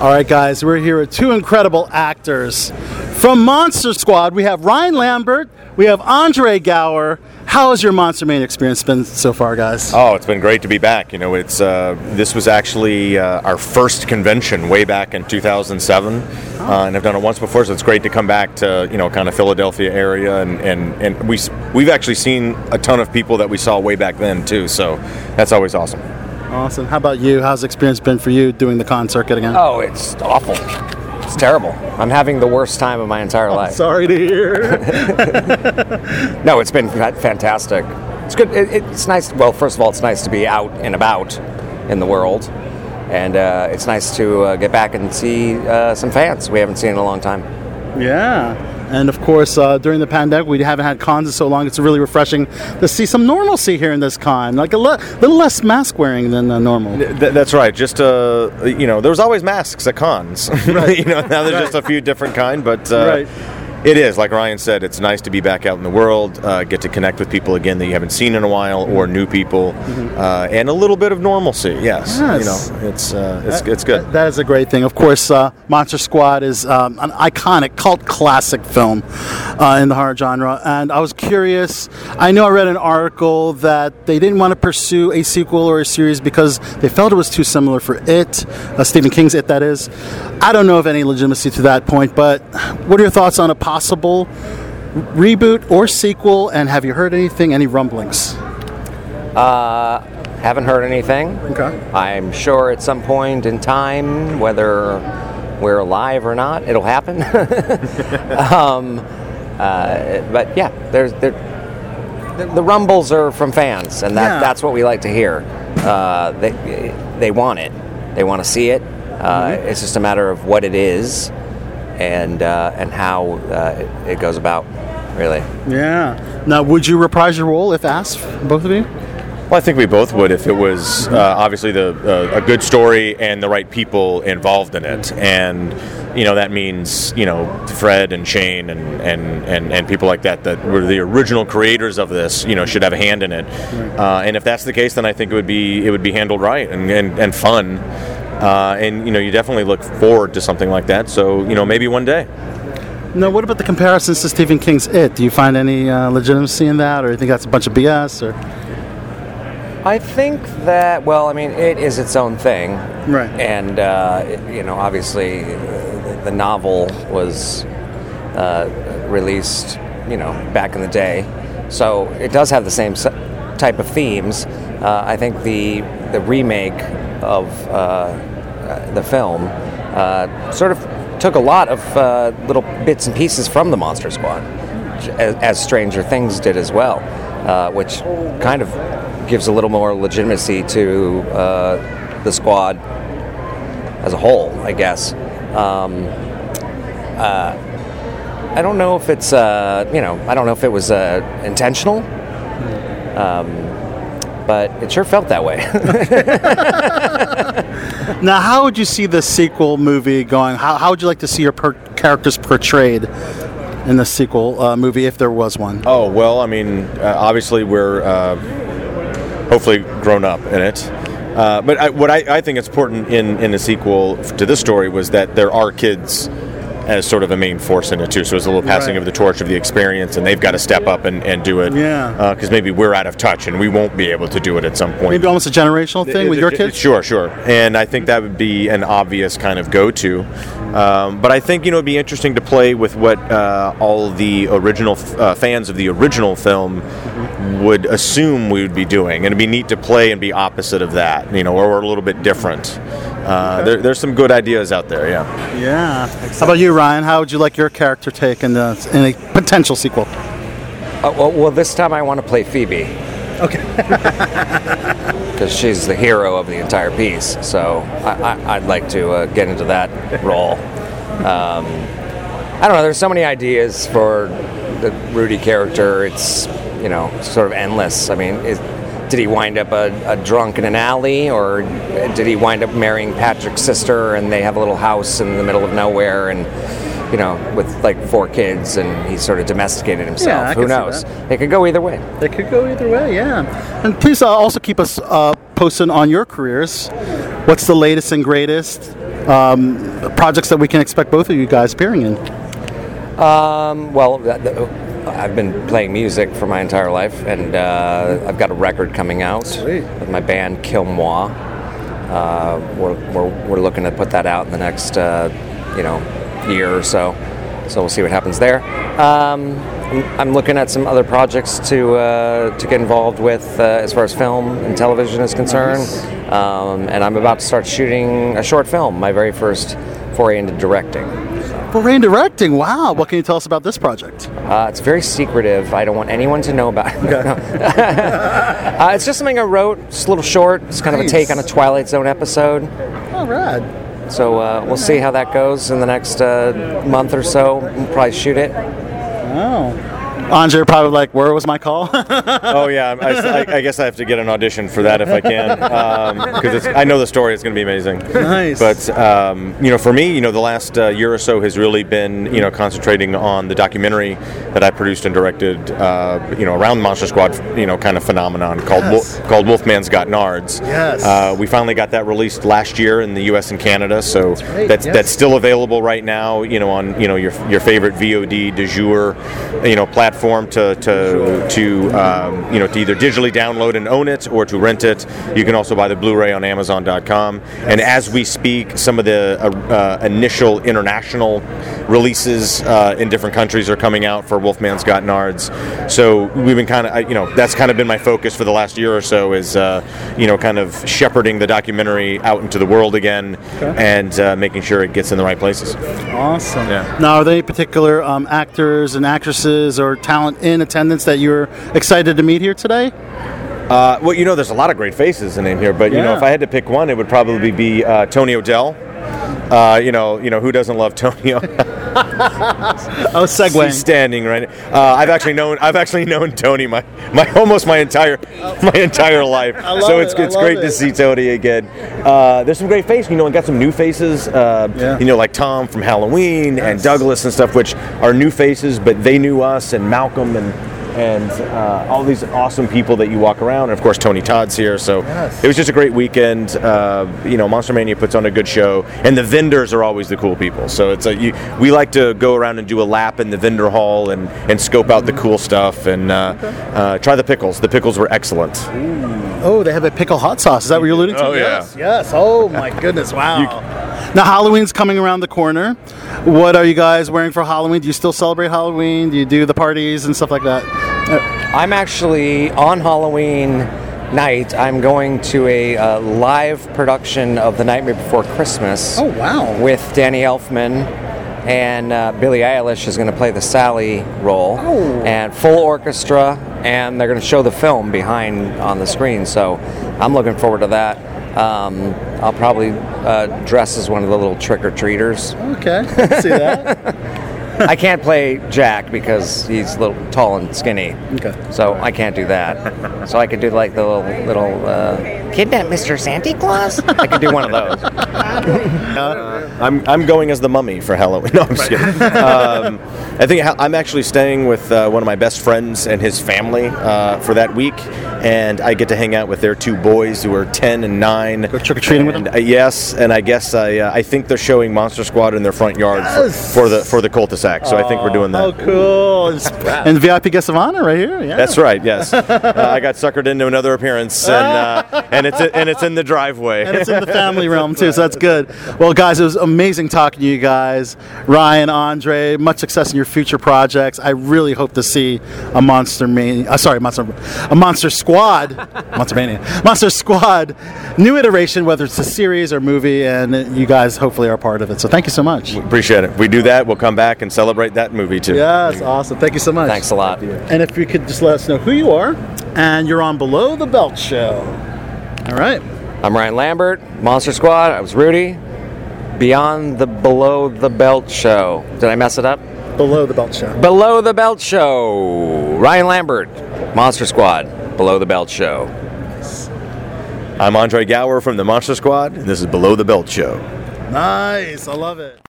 All right, guys, we're here with two incredible actors. From Monster Squad, we have Ryan Lambert, we have Andre Gower. How has your Monster Mania experience been so far, guys? Oh, it's been great to be back. You know, it's uh, this was actually uh, our first convention way back in 2007, uh, and I've done it once before, so it's great to come back to you know kind of Philadelphia area, and and, and we we've actually seen a ton of people that we saw way back then too. So that's always awesome. Awesome. How about you? How's the experience been for you doing the con circuit again? Oh, it's awful. It's terrible. I'm having the worst time of my entire life. Sorry to hear. No, it's been fantastic. It's good. It, it's nice. Well, first of all, it's nice to be out and about in the world, and uh, it's nice to uh, get back and see uh, some fans we haven't seen in a long time. yeah. And of course, uh, during the pandemic, we haven't had cons in so long. It's really refreshing to see some normalcy here in this con, like a le- little less mask wearing than uh, normal. Th- that's right. Just uh, you know, there was always masks at cons. Right. you know, now there's just a few different kind, but uh, Right. It is like Ryan said. It's nice to be back out in the world, uh, get to connect with people again that you haven't seen in a while, or new people, uh, and a little bit of normalcy. Yes, Yes. you know, it's uh, it's it's good. That- that is a great thing. Of course, uh, Monster Squad is um, an iconic cult classic film uh, in the horror genre. And I was curious. I know I read an article that they didn't want to pursue a sequel or a series because they felt it was too similar for It, uh, Stephen King's It, that is. I don't know of any legitimacy to that point, but what are your thoughts on a possible reboot or sequel? And have you heard anything? Any rumblings? Uh, Haven't heard anything. Okay. I'm sure at some point in time, whether we're alive or not, it'll happen. um, uh, but yeah, there's there, the, the rumbles are from fans, and that, Yeah. that's what we like to hear. Uh, they they want it, they want to see it. Uh, It's just a matter of what it is, and uh, and how uh, it, it goes about. Really. Yeah. Now, would you reprise your role if asked, both of you? Well, I think we both would if it was uh, obviously the uh, a good story and the right people involved in it, and you know that means you know Fred and Shane and and, and, and people like that that were the original creators of this, you know, should have a hand in it. Uh, and if that's the case, then I think it would be it would be handled right and and, and fun. Uh, and you know, you definitely look forward to something like that. So you know, maybe one day. Now, what about the comparisons to Stephen King's It? Do you find any uh, legitimacy in that, or do you think that's a bunch of BS? Or I think that well, I mean, it is its own thing, Right. And uh, it- you know, obviously, uh, the novel was uh, released, you know, back in the day, so it does have the same type of themes. Uh, I think the the remake of uh, the film uh, sort of took a lot of uh, little bits and pieces from the Monster Squad, as, as Stranger Things did as well, uh, which kind of gives a little more legitimacy to uh, the squad as a whole, I guess. Um, uh, I don't know if it's, uh, you know, I don't know if it was uh, intentional, um, but it sure felt that way. now, how would you see the sequel movie going? How, how would you like to see your per- characters portrayed in the sequel uh, movie, if there was one? Oh well, I mean, uh, obviously we're uh, hopefully grown up in it. Uh, but I, what I, I think is important in, in the sequel to this story was that there are kids as sort of a main force in it too. So it's a little passing Right. of the torch of the experience, and they've got to step up and, and do it. Yeah. Because maybe we're out of touch and we won't be able to do it at some point. Maybe almost a generational thing with your kids? Sure, sure. And I think that would be an obvious kind of go-to. Um, but I think you know it'd be interesting to play with what uh, all the original f- uh, fans of the original film would assume we would be doing, and it'd be neat to play and be opposite of that, you know, or a little bit different. Uh, there, there's some good ideas out there, yeah. Yeah. How about you, Ryan? How would you like your character take in, in a potential sequel? Uh, well, well, this time I want to play Phoebe. Okay. Because she's the hero of the entire piece, so I, I, I'd like to uh, get into that role. Um, I don't know. There's so many ideas for the Rudy character. It's you know sort of endless. I mean, is, did he wind up a, a drunk in an alley, or did he wind up marrying Patrick's sister, and they have a little house in the middle of nowhere, and you know, with like four kids, and he sort of domesticated himself. Yeah, Who knows? It could go either way. it could go either way, yeah. And please uh, also keep us uh, posted on your careers. What's the latest and greatest? um, projects that we can expect both of you guys appearing in? Um, well, I've been playing music for my entire life, and uh, I've got a record coming out Sweet. with my band Kill Moi. Uh, we're, we're, we're looking to put that out in the next, uh, you know, year or so. So we'll see what happens there. Um, I'm, I'm looking at some other projects to uh, to get involved with uh, as far as film and television is concerned. Um, and I'm about to start shooting a short film, my very first foray into directing. For rain directing, wow. What can you tell us about this project? Uh, it's very secretive. I don't want anyone to know about it. uh, it's just something I wrote. It's a little short. It's kind of a take on a Twilight Zone episode. Oh, rad. So uh, we'll see how that goes in the next uh, month or so. We'll probably shoot it. Oh. Andre probably like, where was my call? oh yeah, I, I, I guess I have to get an audition for that if I can, because I know the story. It's going to be amazing. Nice. But um, you know, for me, you know, the last uh, year or so has really been you know concentrating on the documentary that I produced and directed. Uh, you know, around Monster Squad, you know, kind of phenomenon called Yes. Wolf, called Wolfman's Got Nards. Yes. Uh, we finally got that released last year in the U.S. and Canada, so that's right, that's, yes. that's still available right now. You know, on you know your your favorite VOD de jour, you know, platform to to to um, you know to either digitally download and own it or to rent it. You can also buy the Blu-ray on Amazon.com. And as we speak, some of the uh, uh, initial international releases uh, in different countries are coming out for Wolfman's Got Nards. So we've been kind of you know that's kind of been my focus for the last year or so is uh, you know kind of shepherding the documentary out into the world again and uh, making sure it gets in the right places. awesome. Yeah. Now, are there any particular um, actors and actresses or talent in attendance that you're excited to meet here today? Uh, well, you know, there's a lot of great faces in here, but you know, if I had to pick one, it would probably be uh, Tony Odell. Uh, you know, you know who doesn't love Tony? Oh, He's segue. standing right. Uh, I've actually known I've actually known Tony my, my almost my entire my entire life. so it's it, I it's great it. to see Tony again. Uh, there's some great faces. You know, and got some new faces. Uh, Yeah. You know, like Tom from Halloween and Douglas and stuff, which are new faces, but they knew us and Malcolm and. And uh, all these awesome people that you walk around, and of course Tony Todd's here. So Yes. it was just a great weekend. Uh, you know, Monster Mania puts on a good show, and the vendors are always the cool people. So it's a you, we like to go around and do a lap in the vendor hall and, and scope out the cool stuff and uh, uh, try the pickles. The pickles were excellent. Oh, they have a pickle hot sauce. Is that what you're alluding to? Oh, yeah. Yes. Yes. Oh my goodness. Wow. now Halloween's coming around the corner. What are you guys wearing for Halloween? Do you still celebrate Halloween? Do you do the parties and stuff like that? I'm actually on Halloween night. I'm going to a uh, live production of The Nightmare Before Christmas. Oh, wow. With Danny Elfman. And uh, Billie Eilish is going to play the Sally role, Oh. and full orchestra, and they're going to show the film behind on the screen. So, I'm looking forward to that. Um, I'll probably uh, dress as one of the little trick or treaters. Okay. See that. I can't play Jack because he's a little tall and skinny. Okay. So I can't do that. So I could do like the little little uh, kidnap Mr. Santa Claus. I could do one of those. I'm, I'm going as the mummy for Halloween. No, I'm just kidding. um, I think ha- I'm actually staying with uh, one of my best friends and his family uh, for that week, and I get to hang out with their two boys who are 10 and 9. Go trick-or-treating with them? uh, yes, and I guess I uh, I think they're showing Monster Squad in their front yard for, Yes! for the for the cul-de-sac. So I think we're doing that. Oh, cool. And, and VIP guest of honor right here. Yeah. That's right. Yes, uh, I got suckered into another appearance, and uh, and it's and it's in the driveway. and it's in the family realm too, so that's good. Well, guys, it was amazing talking to you guys, Ryan, Andre. Much success in your future projects. I really hope to see a Monster Mania. Uh, sorry, Monster, a Monster Squad, Monster Mania, Monster Squad, new iteration, whether it's a series or movie, and you guys hopefully are part of it. So thank you so much. Appreciate it. We do that. We'll come back and celebrate that movie too. Yeah, Yes, awesome. Thank you so much. Thanks a lot. And if you could just let us know who you are, and you're on Below the Belt Show. All right. I'm Ryan Lambert, Monster Squad. I was Rudy. Beyond the Below the Belt Show. Did I mess it up? Below the Belt Show. Below the Belt Show. Ryan Lambert, Monster Squad. Below the Belt Show. I'm Andre Gower from the Monster Squad, and this is Below the Belt Show. Nice. I love it.